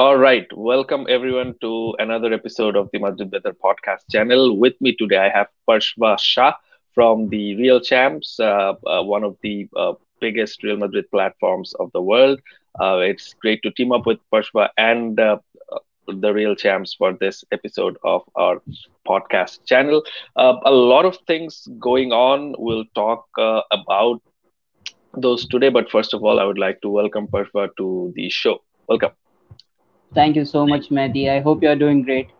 All right, welcome everyone to another episode of the Madrid Better podcast channel. With me today, I have Parshva Shah from the Real Champs, uh, uh, one of the uh, biggest Real Madrid platforms of the world. Uh, it's great to team up with Parshva and uh, the Real Champs for this episode of our podcast channel. Uh, a lot of things going on. We'll talk about those today, but first of all, I would like to welcome Parshva to the show. Welcome. Thank you so much, Mehdi. I hope you're doing great.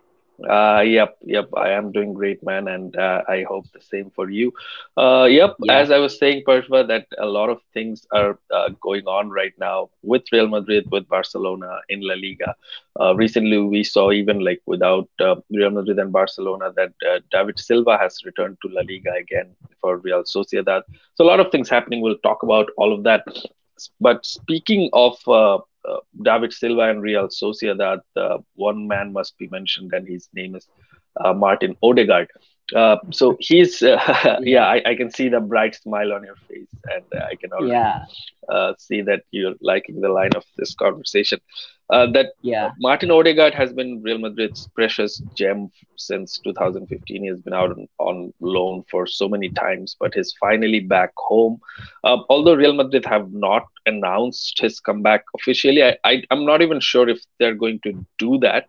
Uh, yep, yep. I am doing great, man, and uh, I hope the same for you. Uh, yep. Yeah. As I was saying, Parshva, that a lot of things are uh, going on right now with Real Madrid, with Barcelona in La Liga. Uh, recently, we saw even like without uh, Real Madrid and Barcelona that uh, David Silva has returned to La Liga again for Real Sociedad. So a lot of things happening. We'll talk about all of that. But speaking of uh, uh, David Silva and Real Sociedad, uh, one man must be mentioned, and his name is uh, Martin Odegaard. Uh, so he's uh, yeah, I, I, can see the bright smile on your face, and uh, I can already yeah. see that you're liking the line of this conversation. that yeah, Martin Odegaard has been Real Madrid's precious gem since 2015. He has been out on, on loan for so many times, but he's finally back home. although Real Madrid have not announced his comeback officially, I, I am not even sure if they're going to do that.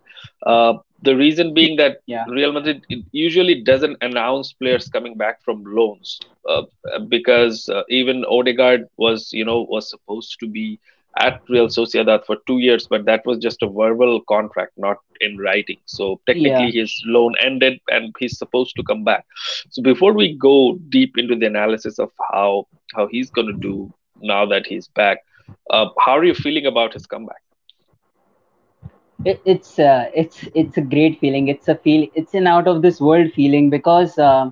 The reason being that yeah. Real Madrid usually doesn't announce players coming back from loans uh, because uh, even Odegaard was, you know, was supposed to be at Real Sociedad for two years, but that was just a verbal contract, not in writing. So technically, yeah. his loan ended, and he's supposed to come back. So before we go deep into the analysis of how how he's going to do now that he's back, uh, how are you feeling about his comeback? It, it's uh, it's it's a great feeling it's a feel it's an out of this world feeling because uh,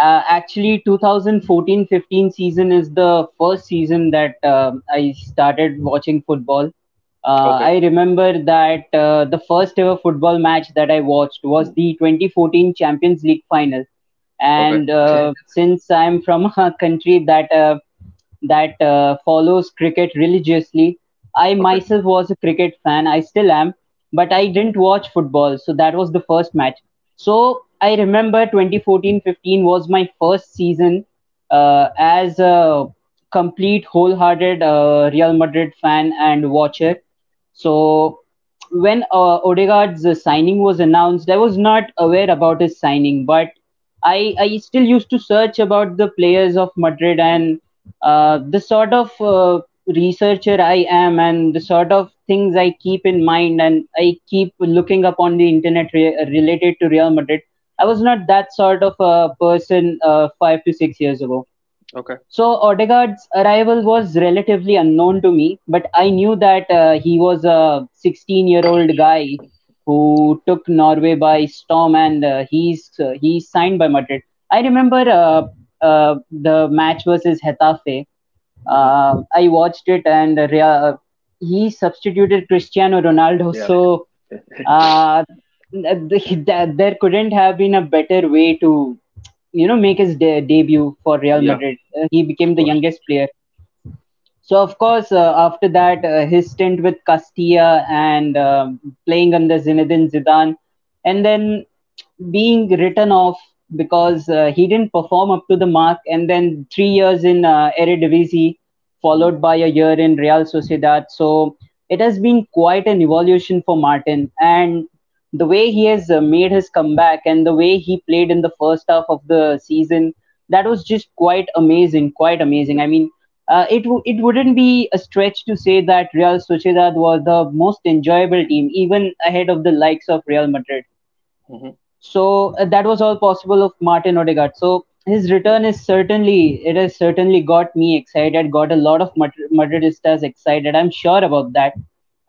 uh, actually 2014-15 season is the first season that uh, i started watching football uh, okay. i remember that uh, the first ever football match that i watched was the 2014 champions league final and okay. since i'm from a country that that follows cricket religiously i okay. myself was a cricket fan i still am but I didn't watch football. So that was the first match. So I remember 2014-15 was my first season uh, as a complete wholehearted uh, Real Madrid fan and watcher. So when uh, Odegaard's signing was announced, I was not aware about his signing, but I, I still used to search about the players of Madrid and uh, the sort of uh, researcher I am and the sort of things I keep in mind and I keep looking up on the internet re- related to Real Madrid. I was not that sort of a person uh, five to six years ago. Okay. So Odegaard's arrival was relatively unknown to me, but I knew that uh, he was a 16-year-old guy who took Norway by storm, and uh, he's uh, he's signed by Madrid. I remember uh, uh, the match versus Getafe uh, I watched it and uh, he substituted Cristiano Ronaldo. Yeah. So uh, there couldn't have been a better way to, you know, make his de- debut for Real yeah. Madrid. Uh, he became the youngest player. So of course, uh, after that, uh, his stint with Castilla and um, playing under Zinedine Zidane, and then being written off because uh, he didn't perform up to the mark. And then three years in uh, Eredivisie, followed by a year in Real Sociedad. So it has been quite an evolution for Martin. And the way he has uh, made his comeback and the way he played in the first half of the season, that was just quite amazing, quite amazing. I mean, uh, it w- it wouldn't be a stretch to say that Real Sociedad was the most enjoyable team, even ahead of the likes of Real Madrid. Mm-hmm. So uh, that was all possible of Martin Odegaard. So his return is certainly it has certainly got me excited. Got a lot of Madridistas excited. I'm sure about that,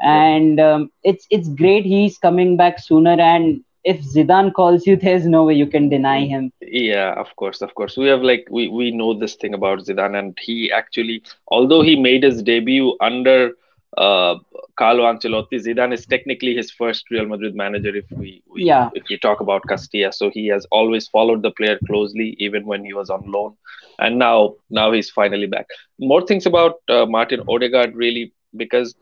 and um, it's it's great he's coming back sooner. And if Zidane calls you, there's no way you can deny him. Yeah, of course, of course. We have like we we know this thing about Zidane, and he actually, although he made his debut under uh, Carlo Ancelotti. Zidane is technically his first Real Madrid manager. If we, we yeah. if we talk about Castilla, so he has always followed the player closely, even when he was on loan, and now now he's finally back. More things about uh, Martin Odegaard, really, because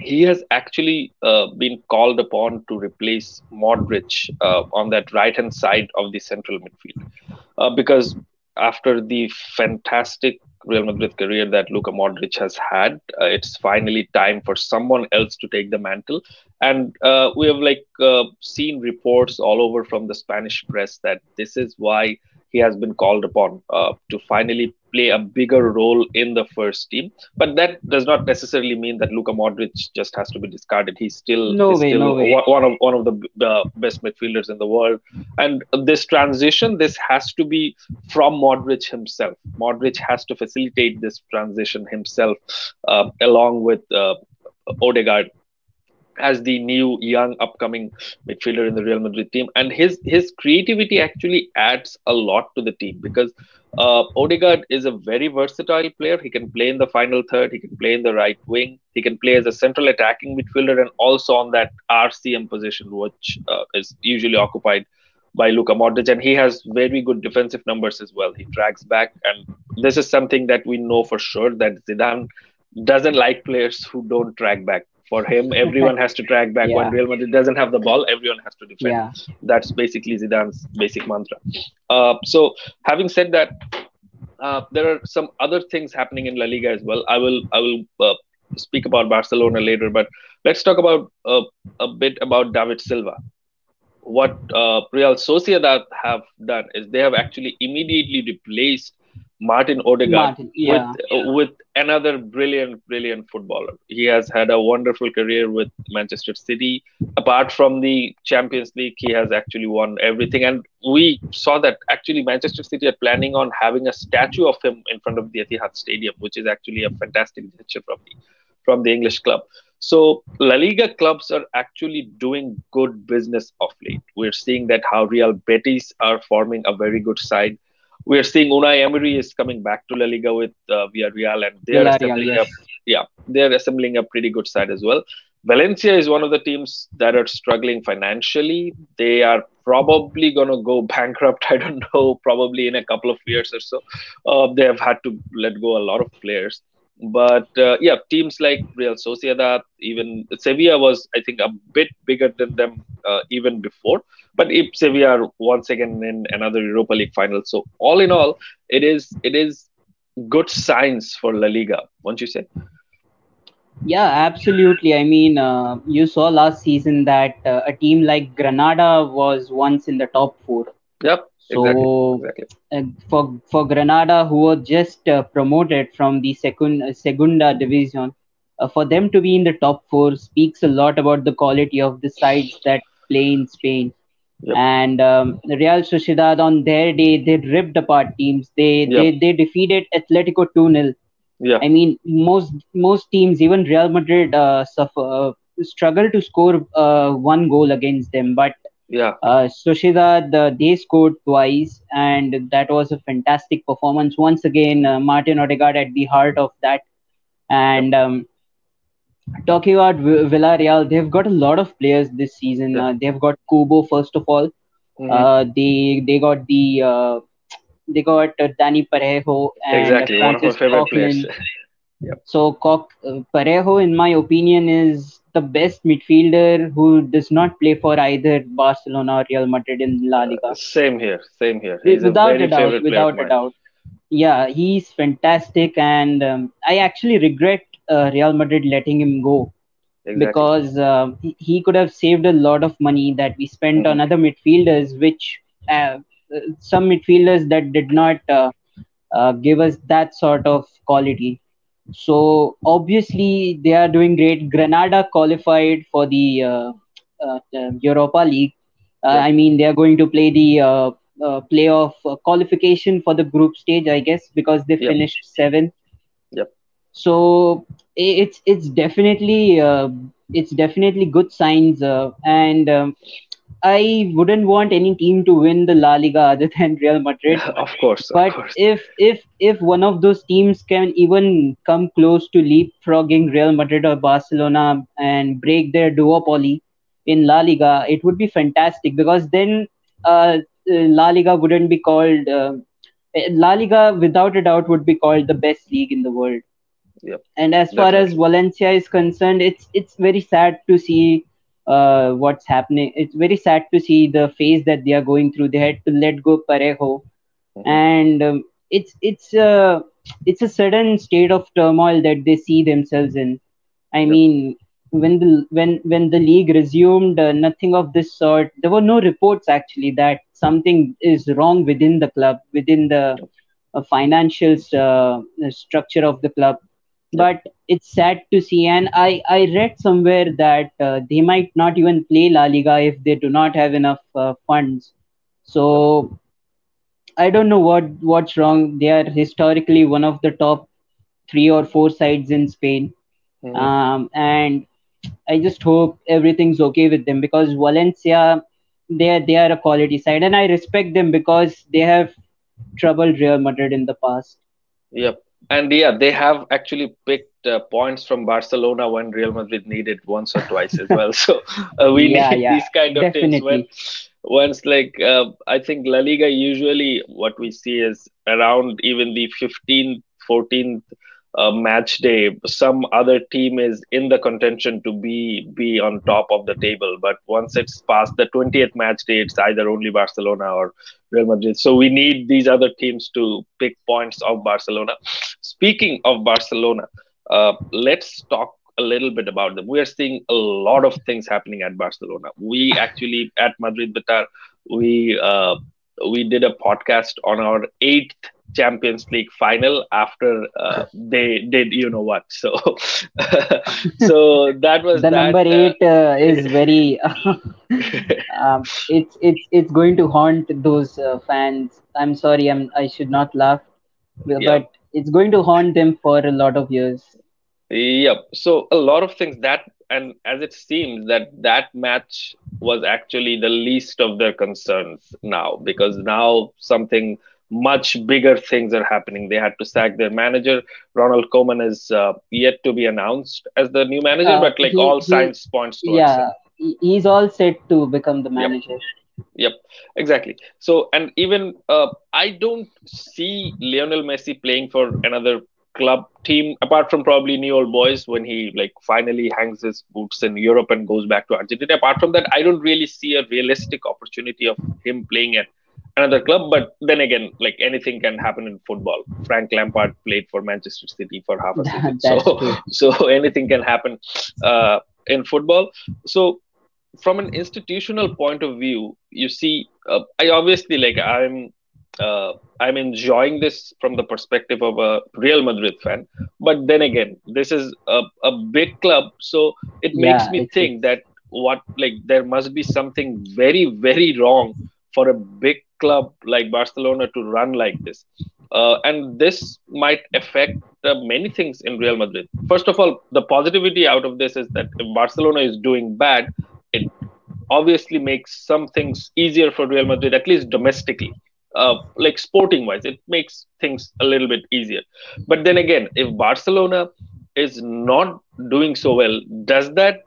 he has actually uh, been called upon to replace Modric uh, on that right hand side of the central midfield uh, because after the fantastic Real Madrid career that Luka Modric has had, uh, it's finally time for someone else to take the mantle. And uh, we have like uh, seen reports all over from the Spanish press that this is why he has been called upon uh, to finally play a bigger role in the first team. But that does not necessarily mean that Luka Modric just has to be discarded. He's still, no he's way, still no way. one of one of the uh, best midfielders in the world. And this transition, this has to be from Modric himself. Modric has to facilitate this transition himself, uh, along with uh, Odegaard as the new young upcoming midfielder in the Real Madrid team, and his his creativity actually adds a lot to the team because uh, Odegaard is a very versatile player. He can play in the final third, he can play in the right wing, he can play as a central attacking midfielder, and also on that RCM position, which uh, is usually occupied by Luka Modric, and he has very good defensive numbers as well. He tracks back, and this is something that we know for sure that Zidane doesn't like players who don't track back for him, everyone has to track back. Yeah. When Real Madrid doesn't have the ball, everyone has to defend. Yeah. That's basically Zidane's basic mantra. Uh, so, having said that, uh, there are some other things happening in La Liga as well. I will I will uh, speak about Barcelona later, but let's talk about uh, a bit about David Silva. What uh, Real Sociedad have done is they have actually immediately replaced Martin Odegaard Martin, yeah. with uh, with another brilliant, brilliant footballer. He has had a wonderful career with Manchester City. Apart from the Champions League, he has actually won everything. And we saw that actually Manchester City are planning on having a statue of him in front of the Etihad Stadium, which is actually a fantastic gesture from the from the English club. So La Liga clubs are actually doing good business of late. We're seeing that how Real Betis are forming a very good side we're seeing Unai Emery is coming back to La Liga with uh, Villarreal, and they are assembling yes. up. Yeah, they're assembling a pretty good side as well. Valencia is one of the teams that are struggling financially. They are probably going to go bankrupt. I don't know, probably in a couple of years or so. Uh, they have had to let go a lot of players. But uh, yeah, teams like Real Sociedad, even Sevilla was, I think, a bit bigger than them uh, even before. But if Sevilla are once again in another Europa League final, so all in all, it is it is good signs for La Liga. Won't you say? Yeah, absolutely. I mean, uh, you saw last season that uh, a team like Granada was once in the top four. Yep. So exactly. uh, for for Granada, who were just uh, promoted from the second uh, Segunda division, uh, for them to be in the top four speaks a lot about the quality of the sides that play in Spain. Yep. And um, Real Sociedad on their day, they ripped apart teams. They Yep. they they defeated Atletico two 0 Yeah. I mean, most most teams, even Real Madrid, uh, suffer uh, struggle to score uh, one goal against them. But Yeah. uh, Sociedad, uh, they scored twice, and that was a fantastic performance. Once again, uh, Martin Odegaard at the heart of that. And um, talking about Vi- Villarreal, they've got a lot of players this season. Yeah. Uh, they've got Kubo first of all. Mhm. Uh, they they got the uh, they got uh, Danny Parejo and exactly. One of my Francis favorite Coquelin. players. So Cock, uh, Parejo, in my opinion, is the best midfielder who does not play for either Barcelona or Real Madrid in La Liga. Same here. Same here. He's a without very a doubt, favorite player of without a doubt. Yeah, he's fantastic, and um, I actually regret uh, Real Madrid letting him go Exactly. because uh, he, he could have saved a lot of money that we spent Mhm. on other midfielders, which uh, uh, some midfielders that did not uh, uh, give us that sort of quality. So obviously they are doing great. Granada qualified for the uh, uh, uh, Europa League. Uh, Yeah. I mean they are going to play the uh, uh, playoff uh, qualification for the group stage, I guess, because they Yep. finished seventh. Yep. So it's it's definitely uh, it's definitely good signs, uh, and um, I wouldn't want any team to win the La Liga other than Real Madrid. of course. Of But course. if if if one of those teams can even come close to leapfrogging Real Madrid or Barcelona and break their duopoly in La Liga, it would be fantastic because then uh, La Liga wouldn't be called uh, La Liga without a doubt would be called the best league in the world. Yep. And as far as Valencia is concerned, it's it's very sad to see uh, what's happening. It's very sad to see the phase that they are going through. They had to let go Parejo, mm-hmm. and um, it's it's a it's a sudden state of turmoil that they see themselves in. I yep. mean, when the when when the league resumed, uh, nothing of this sort. There were no reports actually that something is wrong within the club, within the uh, financial uh, structure of the club. But it's sad to see, and I I read somewhere that uh, they might not even play La Liga if they do not have enough uh, funds. So I don't know what what's wrong. They are historically one of the top three or four sides in Spain, mm-hmm. um, and I just hope everything's okay with them because Valencia, they are, they are a quality side, and I respect them because they have troubled Real Madrid in the past. Yep, and yeah, they have actually picked uh, points from Barcelona when Real Madrid needed once or twice as well. So uh, we yeah, need yeah, these kind of definitely. things when once like uh, i think la liga usually what we see is around even the 15th 14th uh, match day some other team is in the contention to be be on top of the table but once it's past the 20th match day it's either only barcelona or real madrid so we need these other teams to pick points of barcelona speaking of barcelona uh, let's talk a little bit about them. We are seeing a lot of things happening at Barcelona. We actually at Madrid Betar, we uh, we did a podcast on our eighth Champions League final after uh, they did you know what. So so that was the that, number uh, eight uh, is very. um, it's it's it's going to haunt those uh, fans. I'm sorry, I'm I should not laugh, but yeah. it's going to haunt them for a lot of years. Yep. So a lot of things that, and as it seems that that match was actually the least of their concerns now because now something much bigger things are happening. They had to sack their manager. Ronald Koeman is uh, yet to be announced as the new manager, uh, but like he, all he, signs points towards yeah, him. he's all set to become the manager. Yep. Yep, exactly. So, and even uh, I don't see Lionel Messi playing for another club team apart from probably Newell's Old Boys when he like finally hangs his boots in europe and goes back to argentina apart from that i don't really see a realistic opportunity of him playing at another club but then again like anything can happen in football. Frank lampard played for manchester city for half a season. so so anything can happen uh, in football. So from an institutional point of view you see uh, i obviously like i'm uh, I'm enjoying this from the perspective of a Real Madrid fan. But then again, this is a, a big club, so it makes me think that what like there must be something very very wrong for a big club like Barcelona to run like this. Uh, and this might affect uh, many things in Real Madrid. First of all, the positivity out of this is that if Barcelona is doing bad, it obviously makes some things easier for Real Madrid, at least domestically uh, like sporting wise it makes things a little bit easier but then again if barcelona is not doing so well does that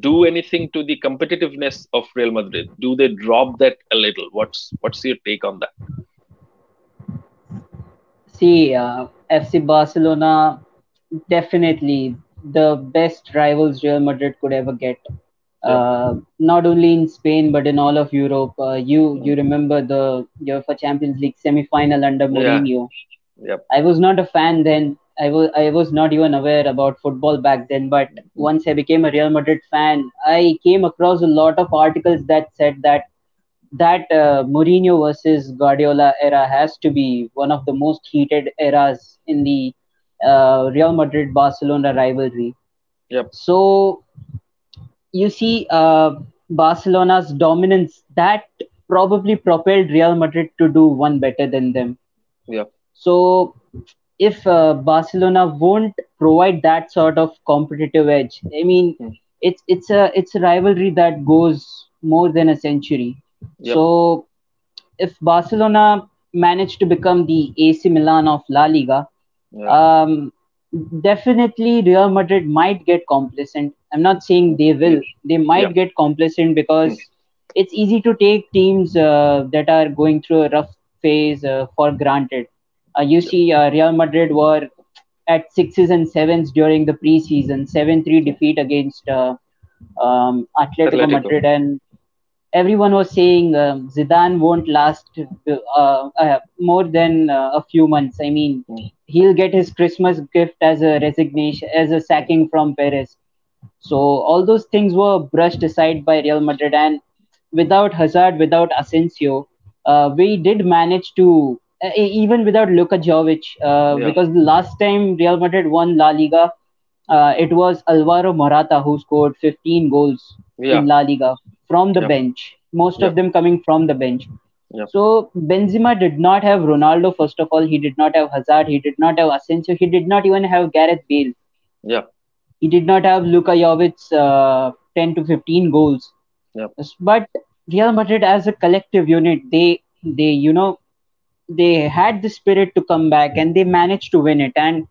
do anything to the competitiveness of real madrid do they drop that a little what's what's your take on that see uh, fc barcelona definitely the best rivals real madrid could ever get uh, not only in Spain but in all of Europe. Uh, you you remember the UEFA Champions League semi-final under Mourinho? Yeah. Yep. I was not a fan then. I was I was not even aware about football back then. But once I became a Real Madrid fan, I came across a lot of articles that said that that uh, Mourinho versus Guardiola era has to be one of the most heated eras in the uh, Real Madrid Barcelona rivalry. Yep. So you see uh, Barcelona's dominance that probably propelled Real Madrid to do one better than them. Yeah. So if uh, Barcelona won't provide that sort of competitive edge, I mean, mm. it's it's a it's a rivalry that goes more than a century. Yep. So if Barcelona managed to become the AC Milan of La Liga, yeah. um, definitely Real Madrid might get complacent. I'm not saying they will. They might yeah. get complacent because it's easy to take teams uh, that are going through a rough phase uh, for granted. Uh, you see, uh, Real Madrid were at sixes and sevens during the preseason, seven three defeat against uh, um, Atletico, Atletico, Madrid, and everyone was saying um, Zidane won't last uh, uh, more than uh, a few months. I mean, mm. he'll get his Christmas gift as a resignation, as a sacking from Perez. So all those things were brushed aside by Real Madrid, and without Hazard, without Asensio, uh, we did manage to even without Luka Jovic, uh, yeah. because the last time Real Madrid won La Liga, uh, it was Alvaro Morata who scored 15 goals yeah. in La Liga from the yep. bench, most of them coming from the bench. So Benzema did not have Ronaldo. First of all, he did not have Hazard. He did not have Asensio. He did not even have Gareth Bale. Yeah. He did not have Luka Jovic's uh, 10 to 15 goals. Yep. But Real Madrid, as a collective unit, they they you know they had the spirit to come back and they managed to win it. And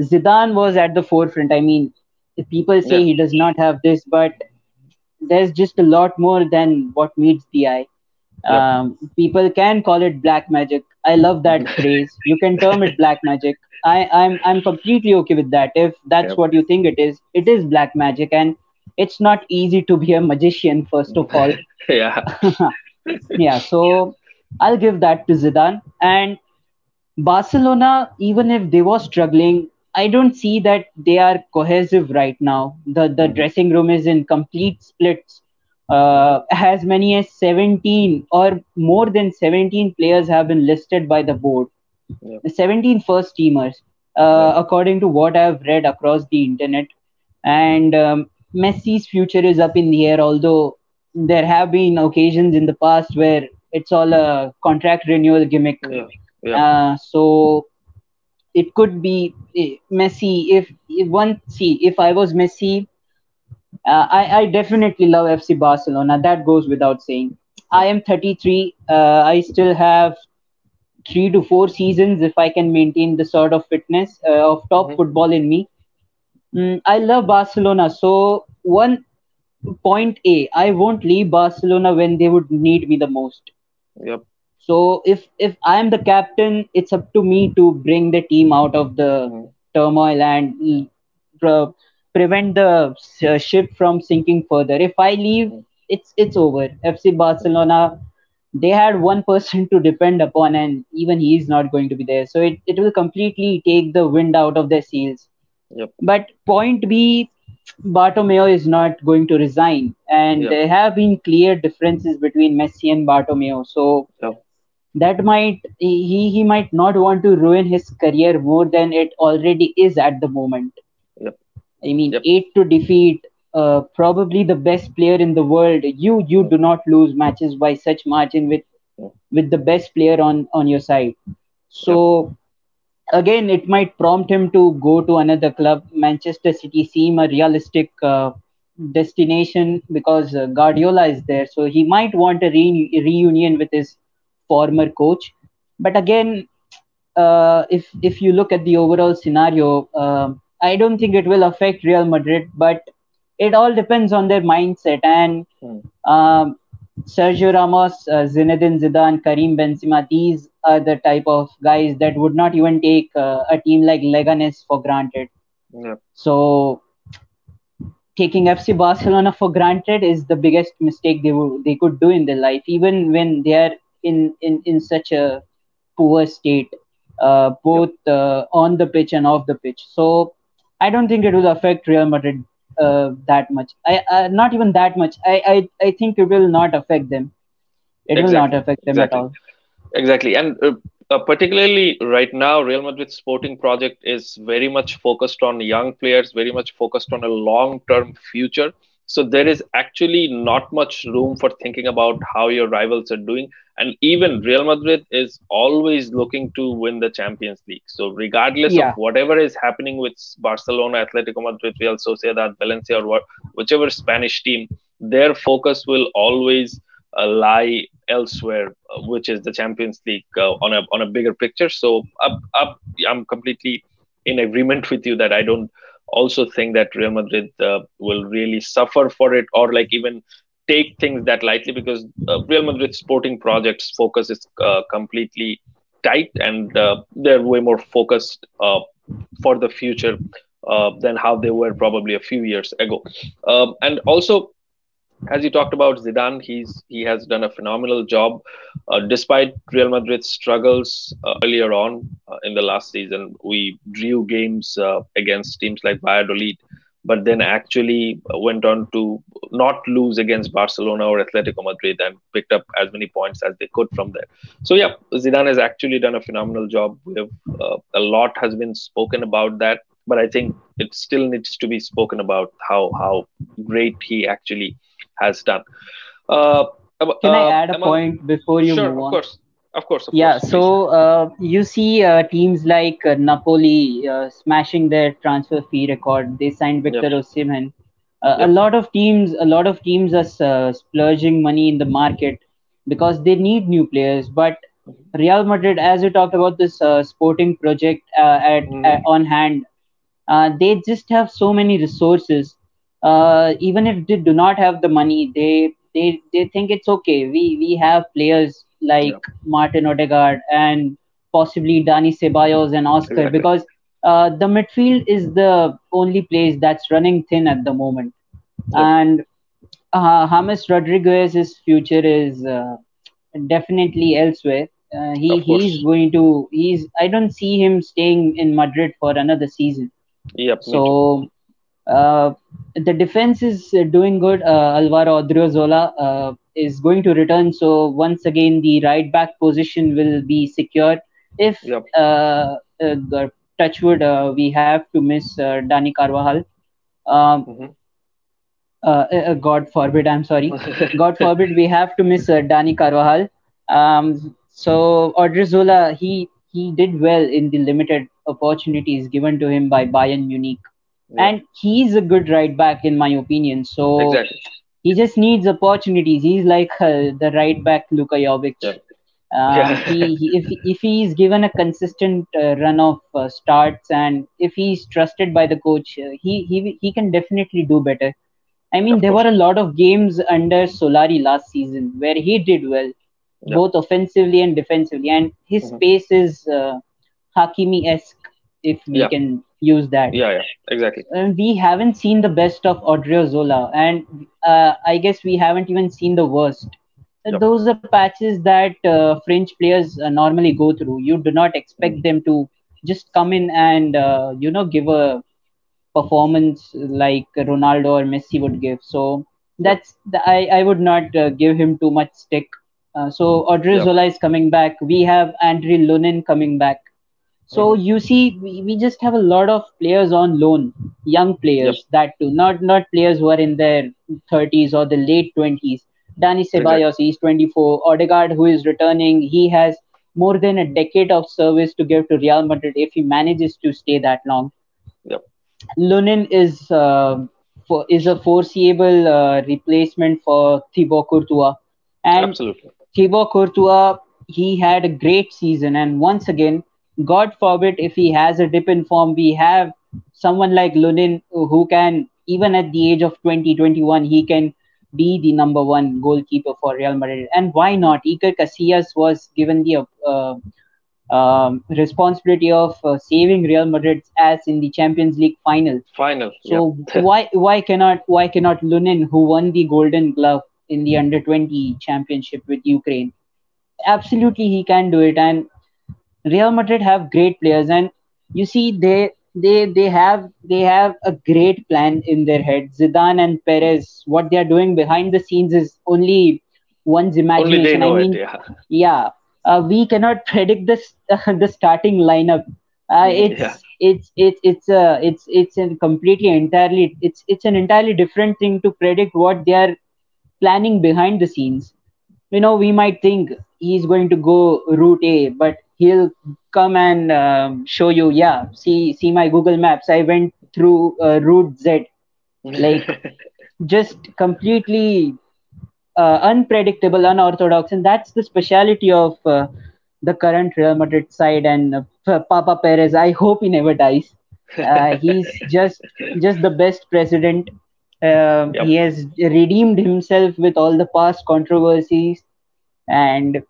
Zidane was at the forefront. I mean, people say yeah. he does not have this, but there's just a lot more than what meets the eye. Yeah. Um, people can call it black magic. I love that phrase. You can term it black magic. I, I'm I'm completely okay with that. If that's what you think it is, it is black magic, and it's not easy to be a magician. First of all, yeah, yeah. So I'll give that to Zidane. And Barcelona, even if they were struggling, I don't see that they are cohesive right now. The the dressing room is in complete splits. Uh, as many as 17 or more than 17 players have been listed by the board. Yeah. 17 first teamers, uh, yeah. according to what I've read across the internet. And um, Messi's future is up in the air, although there have been occasions in the past where it's all a contract renewal gimmick. Yeah. yeah. Uh, so it could be eh, Messi. If, if one see, if I was Messi, uh, I, I definitely love FC Barcelona. That goes without saying. I am 33. Uh, I still have three to four seasons if I can maintain the sort of fitness uh, of top mm-hmm. football in me. Mm, I love Barcelona. So one point A, I won't leave Barcelona when they would need me the most. Yep. So if if I'm the captain, it's up to me to bring the team out of the mm-hmm. turmoil and uh, prevent the uh, ship from sinking further. If I leave, it's it's over. FC Barcelona, they had one person to depend upon, and even he is not going to be there. So it, it will completely take the wind out of their sails. Yep. But point B, Bartomeu is not going to resign, and there have been clear differences between Messi and Bartomeu. So that might he he might not want to ruin his career more than it already is at the moment. I mean, eight to defeat uh, probably the best player in the world. You you do not lose matches by such margin with with the best player on on your side. So again, it might prompt him to go to another club. Manchester City seem a realistic uh, destination because uh, Guardiola is there, so he might want a re- reunion with his former coach. But again, uh, if if you look at the overall scenario, uh, I don't think it will affect Real Madrid. But it all depends on their mindset and. Hmm. Um, Sergio Ramos, uh, Zinedine Zidane, Karim Benzema, these are the type of guys that would not even take uh, a team like Leganes for granted. Yeah. So taking FC Barcelona for granted is the biggest mistake they would they could do in their life, even when they are in in, in such a poor state, uh, both uh, on the pitch and off the pitch. So I don't think it will affect Real Madrid uh, that much. I uh, not even that much. I, I I think it will not affect them. It exactly. will not affect them exactly. at all. Exactly, and uh, uh, particularly right now, Real Madrid's sporting project is very much focused on young players, very much focused on a long-term future. So there is actually not much room for thinking about how your rivals are doing. And even Real Madrid is always looking to win the Champions League. So regardless yeah. of whatever is happening with Barcelona, Atletico Madrid, Real Sociedad, Valencia, or what, whichever Spanish team, their focus will always uh, lie elsewhere, uh, which is the Champions League uh, on a on a bigger picture. So up, up, I'm completely in agreement with you that I don't also think that Real Madrid uh, will really suffer for it or like even take things that lightly because uh, Real Madrid sporting projects focus is uh, completely tight and uh, they're way more focused uh, for the future uh, than how they were probably a few years ago. Um, and also, as you talked about Zidane, he's he has done a phenomenal job, uh, despite Real Madrid's struggles earlier on in the last season. We drew games against teams like Valladolid, but then actually went on to not lose against Barcelona or Atletico Madrid and picked up as many points as they could from there. So yeah, Zidane has actually done a phenomenal job. We have, uh, a lot has been spoken about that, but I think it still needs to be spoken about how how great he actually has done. Uh, Can I uh, add a point before you sure, move on? Of course. Of course. Of yeah. course, so uh, you see uh, teams like uh, Napoli uh, smashing their transfer fee record. They signed Victor yep. Osimhen. Yep. A lot of teams, a lot of teams are splurging money in the market because they need new players. But Real Madrid, as you talked about this sporting project at, mm. at, on hand, they just have so many resources uh, even if they do not have the money, they they they think it's okay. We we have players like yeah. Martin Odegaard and possibly Dani Ceballos and Oscar because uh, the midfield is the only place that's running thin at the moment, and uh, James Rodriguez's future is uh, definitely elsewhere. Uh, he he's going to he's I don't see him staying in Madrid for another season. Yep. So the defense is doing good. Uh, Alvaro Odriozola uh, is going to return, so once again the right back position will be secured. If yep. touchwood, we have to miss Dani Carvajal. Um, mm-hmm. Uh, uh, God forbid, I'm sorry. God forbid, we have to miss uh, Dani Carvajal. Um, so Odriozola, he he did well in the limited opportunities given to him by Bayern Munich yeah. and he's a good right back in my opinion. So exactly. he just needs opportunities. He's like uh, the right back Luka Jovic. Yeah. Uh, yeah. he, he, if if he's given a consistent uh, run of uh, starts and if he's trusted by the coach, uh, he he he can definitely do better. I mean, of there course. were a lot of games under Solari last season where he did well, both offensively and defensively, and his mm-hmm. pace is uh, Hakimi esque, if we can use that. Yeah, yeah, exactly. And we haven't seen the best of Odriozola, and uh, I guess we haven't even seen the worst. Yep. Those are patches that uh, French players uh, normally go through. You do not expect mm. them to just come in and uh, you know give a performance like Ronaldo or Messi would give. So that's the, I I would not uh, give him too much stick. Uh, so Odriozola yep. is coming back. We have Andre Lunin coming back. So mm-hmm. you see, we, we just have a lot of players on loan, young players yep. that too, not not players who are in their 30s or the late 20s. Dani Ceballos, he's 24. Odegaard, who is returning, he has more than a decade of service to give to Real Madrid if he manages to stay that long. Yep. Lunin is uh, for, is a foreseeable uh, replacement for Thibaut Courtois. And Absolutely. Thibaut Courtois, he had a great season, and once again God forbid if he has a dip in form, we have someone like Lunin who can, even at the age of 20, 21, he can be the number one goalkeeper for Real Madrid. And why not? Iker Casillas was given the uh, um, responsibility of uh, saving Real Madrid as in the Champions League final. Final. So why why cannot why cannot Lunin, who won the Golden Glove in the Under 20 Championship with Ukraine, absolutely he can do it. And Real Madrid have great players, and you see they they they have they have a great plan in their head. Zidane and Perez, what they are doing behind the scenes is only one's imagination. I mean, it, yeah, yeah uh, we cannot predict this uh, the starting lineup. Uh, mm, it's, yeah. it's it's it's uh, it's it's a completely entirely it's it's an entirely different thing to predict what they are planning behind the scenes. You know, we might think he's going to go route A, but he'll come and um, show you. Yeah see see my google maps. I went through uh, route z. Like just completely uh, unpredictable unorthodox. And that's the speciality of uh, the current real madrid side and uh, papa perez. I hope he never dies. Uh, he's just just the best president. Uh, yep. he has redeemed himself with all the past controversies. And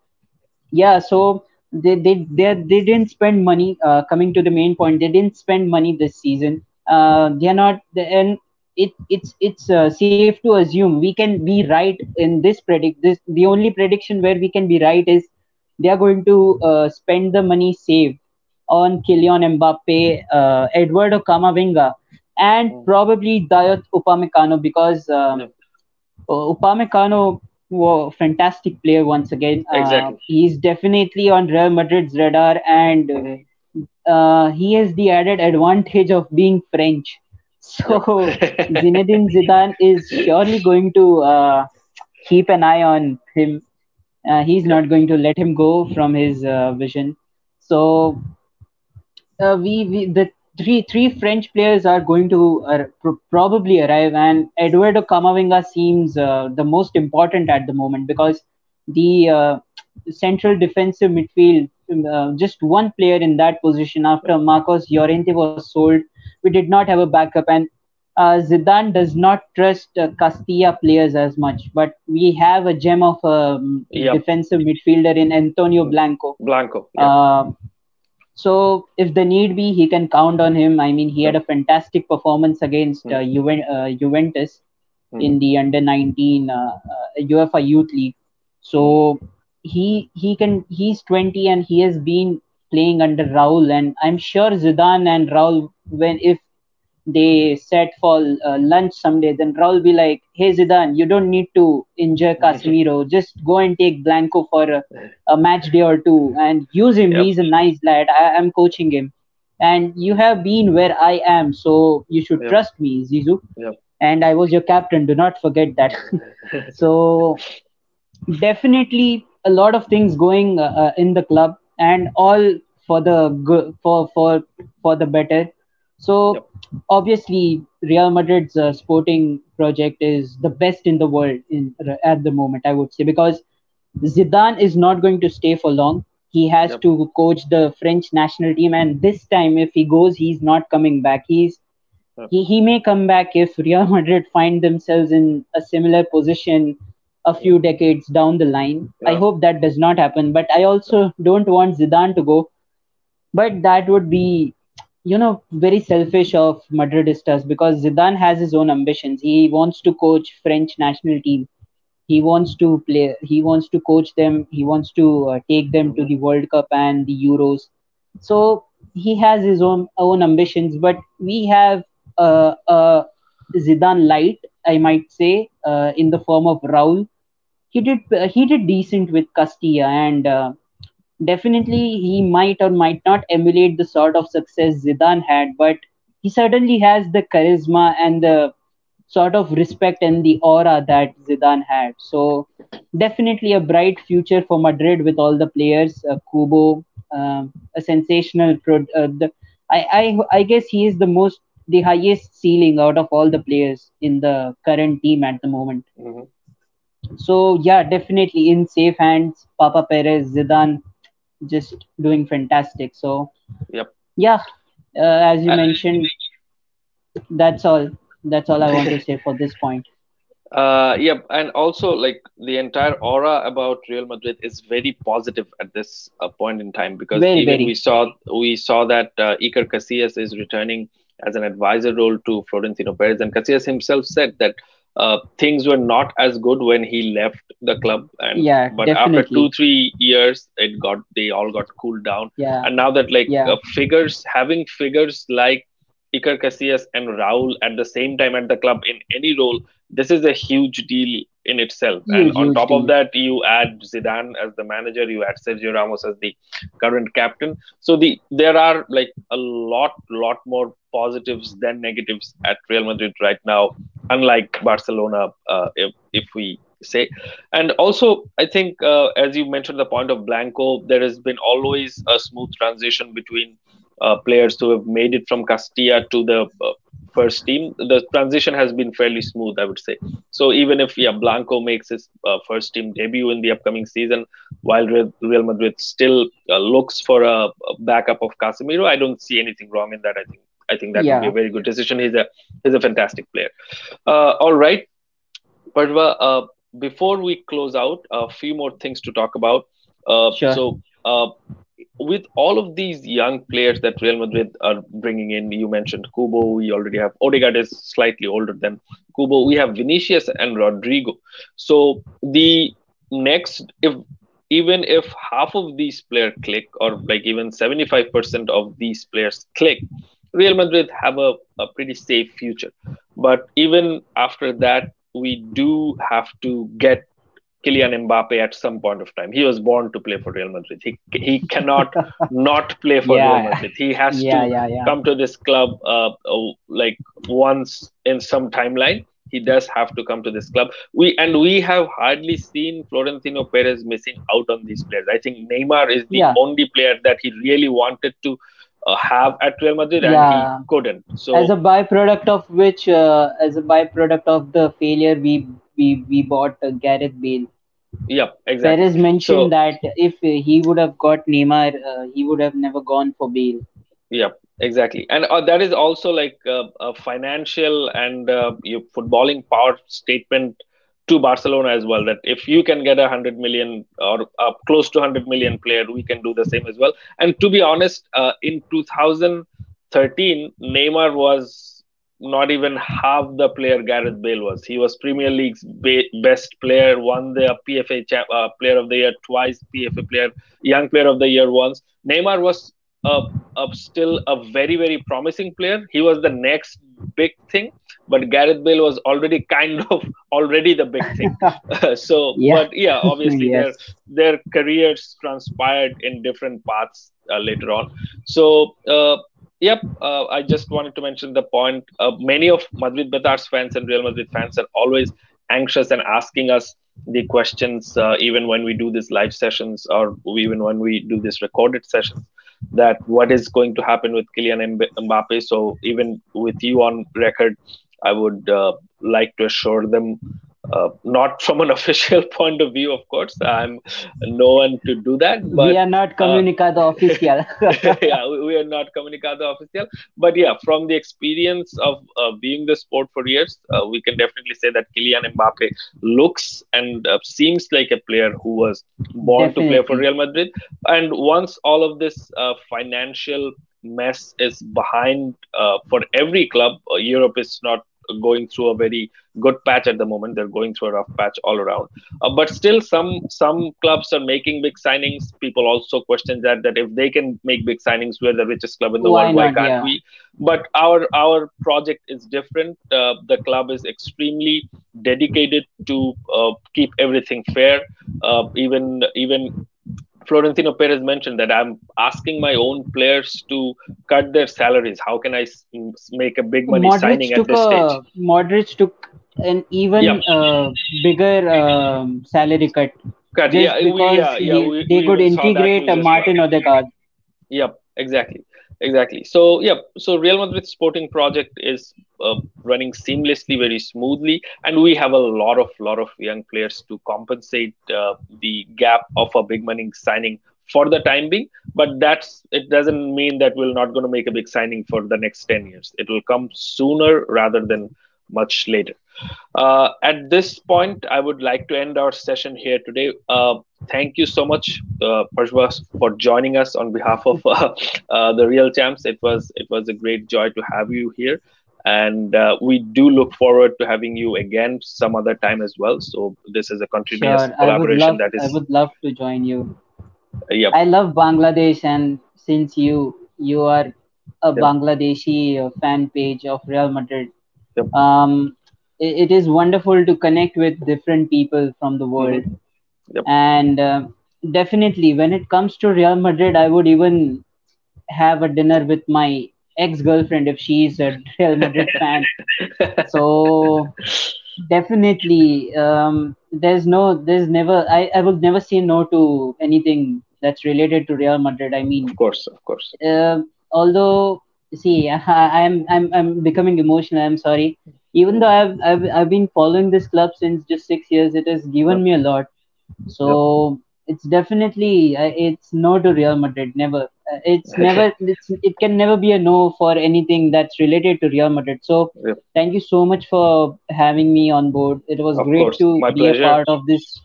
yeah so they they they, they didn't spend money. Uh, coming to the main point, they didn't spend money this season. Uh, they are not, and it it's it's uh, safe to assume we can be right in this predict this the only prediction where we can be right is they are going to uh, spend the money saved on Kylian Mbappe, uh, Eduardo Camavinga, and mm. probably Dayot Upamecano because um, Upamecano a fantastic player once again. Uh, exactly. he's definitely on Real Madrid's radar and uh, he has the added advantage of being French. So Zinedine Zidane is surely going to uh, keep an eye on him. Uh, he's not going to let him go from his uh, vision. So uh, we, we the three three French players are going to uh, pr- probably arrive, and Eduardo Camavinga seems uh, the most important at the moment because the central defensive midfield, just one player in that position after Marcos Llorente was sold we did not have a backup, and uh, Zidane does not trust uh, Castilla players as much. But we have a gem of a um, yep. defensive midfielder in Antonio Blanco. Blanco. Yep. Uh, so if the need be, he can count on him. I mean, he had a fantastic performance against uh, hmm. Juven- uh, Juventus mm. in the under 19 uh, UEFA Youth League. So he he can he's 20 and he has been playing under Raul, and I'm sure Zidane and Raul, when if they set for uh, lunch someday, then Raul be like, "Hey Zidane, you don't need to injure Casemiro. Just go and take Blanco for a, a match day or two and use him. Yep. He's a nice lad. I, am coaching him, and you have been where I am, so you should yep. trust me, Zizou. Yep. And I was your captain. Do not forget that. so definitely a lot of things going uh, uh in the club and all for the good for for for the better so yep. obviously real madrid's uh, sporting project is the best in the world in at the moment i would say because zidane is not going to stay for long he has yep. to coach the french national team and this time if he goes he's not coming back he's yep. he, he may come back if real madrid find themselves in a similar position a few decades down the line. I hope that does not happen, but I also don't want Zidane to go. But that would be, you know, very selfish of Madridistas because Zidane has his own ambitions. He wants to coach French national team. He wants to play. He wants to coach them. He wants to uh, take them to the World Cup and the Euros. So he has his own own ambitions. But we have uh, uh, Zidane light, I might say, uh, in the form of Raul, he did he did decent with Castilla, and uh, definitely he might or might not emulate the sort of success Zidane had, but he certainly has the charisma and the sort of respect and the aura that Zidane had. So definitely a bright future for Madrid with all the players. Uh, Kubo, uh, a sensational. Pro- uh, the, I, I I guess he is the most the highest ceiling out of all the players in the current team at the moment. Mm-hmm. So yeah, definitely in safe hands. Papa Perez, Zidane, just doing fantastic. So yep. Yeah, uh, as you mentioned, that's all. That's all I want to say for this point. Uh, yep, and also like the entire aura about Real Madrid is very positive at this uh, point in time because very, even very. we saw we saw that uh, Iker Casillas is returning as an advisor role to Florentino Perez, and Casillas himself said that uh, things were not as good when he left the club and yeah but definitely. after two three years it got they all got cooled down yeah and now that like yeah. uh, figures having figures like Iker Casillas and Raul at the same time at the club in any role this is a huge deal in itself huge, and on top deal. of that you add Zidane as the manager you add Sergio Ramos as the current captain so the there are like a lot lot more positives than negatives at Real Madrid right now unlike Barcelona, uh, if, if we say. And also, I think, uh, as you mentioned, the point of Blanco, there has been always a smooth transition between uh, players who have made it from Castilla to the uh, first team. The transition has been fairly smooth, I would say. So even if yeah, Blanco makes his uh, first team debut in the upcoming season, while Real Madrid still uh, looks for a, a backup of Casemiro, I don't see anything wrong in that. I think I think that yeah. would be a very good decision. He's a he's a fantastic player. Uh, all right, Parshva. Uh, before we close out, a few more things to talk about. Uh, sure. So, uh, with all of these young players that Real Madrid are bringing in, you mentioned Kubo. We already have Odegaard is slightly older than Kubo. We have Vinicius and Rodrigo. So the next, if even if half of these players click, or like even seventy-five percent of these players click, Real Madrid have a, a pretty safe future. But even after that, we do have to get Kylian Mbappe at some point of time. He was born to play for Real Madrid. He he cannot not play for yeah. Real Madrid. He has yeah, to yeah, come to this club uh, uh, like once in some timeline. He does have to come to this club. We and we have hardly seen Florentino Perez missing out on these players. I think Neymar is the only player that he really wanted to uh, have at Real Madrid and he couldn't. So as a byproduct of which, uh, as a byproduct of the failure, we we we bought uh, Gareth Bale. Yep, exactly. Perez mentioned so, that if he would have got Neymar, uh, he would have never gone for Bale. Yep, exactly, and uh, that is also like uh, a financial and your footballing power statement to Barcelona as well. That if you can get a hundred million or uh, close to hundred million player, we can do the same as well. And to be honest, uh, in 2013, Neymar was not even half the player Gareth Bale was. He was Premier League's be- best player, won the PFA cha- uh, Player of the Year twice, PFA Player, Young Player of the Year once. Neymar was uh, still a very very promising player. He was the next big thing, but Gareth Bale was already kind of already the big thing. so, yeah. but yeah, obviously yes. their their careers transpired in different paths uh, later on. So. Uh, yep, uh, I just wanted to mention the point. Uh, many of Madrid Betar's fans and Real Madrid fans are always anxious and asking us the questions, uh, even when we do these live sessions or even when we do this recorded sessions that what is going to happen with Kylian Mbappe. So even with you on record, I would uh, like to assure them uh, not from an official point of view, of course. I'm no one to do that. But, we are not uh, comunicado uh, oficial. yeah, we, we, are not comunicado oficial. But yeah, from the experience of uh, being the sport for years, uh, we can definitely say that Kylian Mbappe looks and uh, seems like a player who was born definitely. to play for Real Madrid. And once all of this financial mess is behind for every club, Europe is not going through a very good patch at the moment. They're going through a rough patch all around. Uh, but still, some some clubs are making big signings. People also question that that if they can make big signings, we're the richest club in the why world. Not, why can't yeah. we? But our our project is different. Uh, the club is extremely dedicated to uh, keep everything fair. Uh, even even Florentino Perez mentioned that I'm asking my own players to cut their salaries. How can I make a big money Modric signing at this a, stage? Modric took an even uh, bigger um, salary cut. Cut, just yeah, because we, yeah, yeah, we, they we could integrate Martin Odegaard. Yep, exactly exactly. So yeah so real madrid sporting project is uh, running seamlessly very smoothly and we have a lot of lot of young players to compensate uh, the gap of a big money signing for the time being but that's it doesn't mean that we're not going to make a big signing for the next 10 years. It will come sooner rather than much later. Uh, at this point, I would like to end our session here today. Thank you so much, uh, for joining us on behalf of uh, uh, the Real Champs. It was it was a great joy to have you here, and uh, we do look forward to having you again some other time as well. So this is a continuous sure. collaboration love, that is. I would love to join you. Uh, yep. I love Bangladesh, and since you you are a yep. Bangladeshi fan page of Real Madrid. Yep. Um, it is wonderful to connect with different people from the world mm-hmm. Yep. and uh, definitely when it comes to real madrid i would even have a dinner with my ex-girlfriend if she's a real madrid fan. So definitely um, there's no there's never I, I would never say no to anything that's related to real madrid i mean. Of course of course. Uh, although see I, i'm i'm i'm becoming emotional i'm sorry. Even though I've, I've I've been following this club since just six years, it has given me a lot. So it's definitely uh, it's no to Real Madrid. Never. Uh, it's never. It's, it can never be a no for anything that's related to Real Madrid. So thank you so much for having me on board. It was of great course. to My be pleasure. a part of this.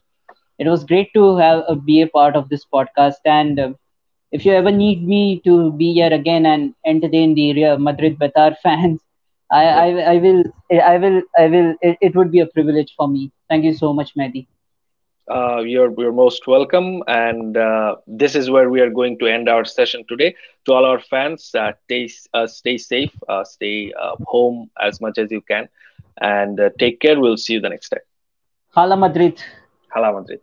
It was great to have uh, be a part of this podcast and. Uh, if you ever need me to be here again and entertain the Real Madrid Betar fans, I, I, I will, I will, I will. It, it would be a privilege for me. Thank you so much, Mehdi. Uh, you're you're most welcome, and uh, this is where we are going to end our session today. To all our fans, uh, stay uh, stay safe, uh, stay uh, home as much as you can, and take care. We'll see you the next time. Hala Madrid. Hala Madrid.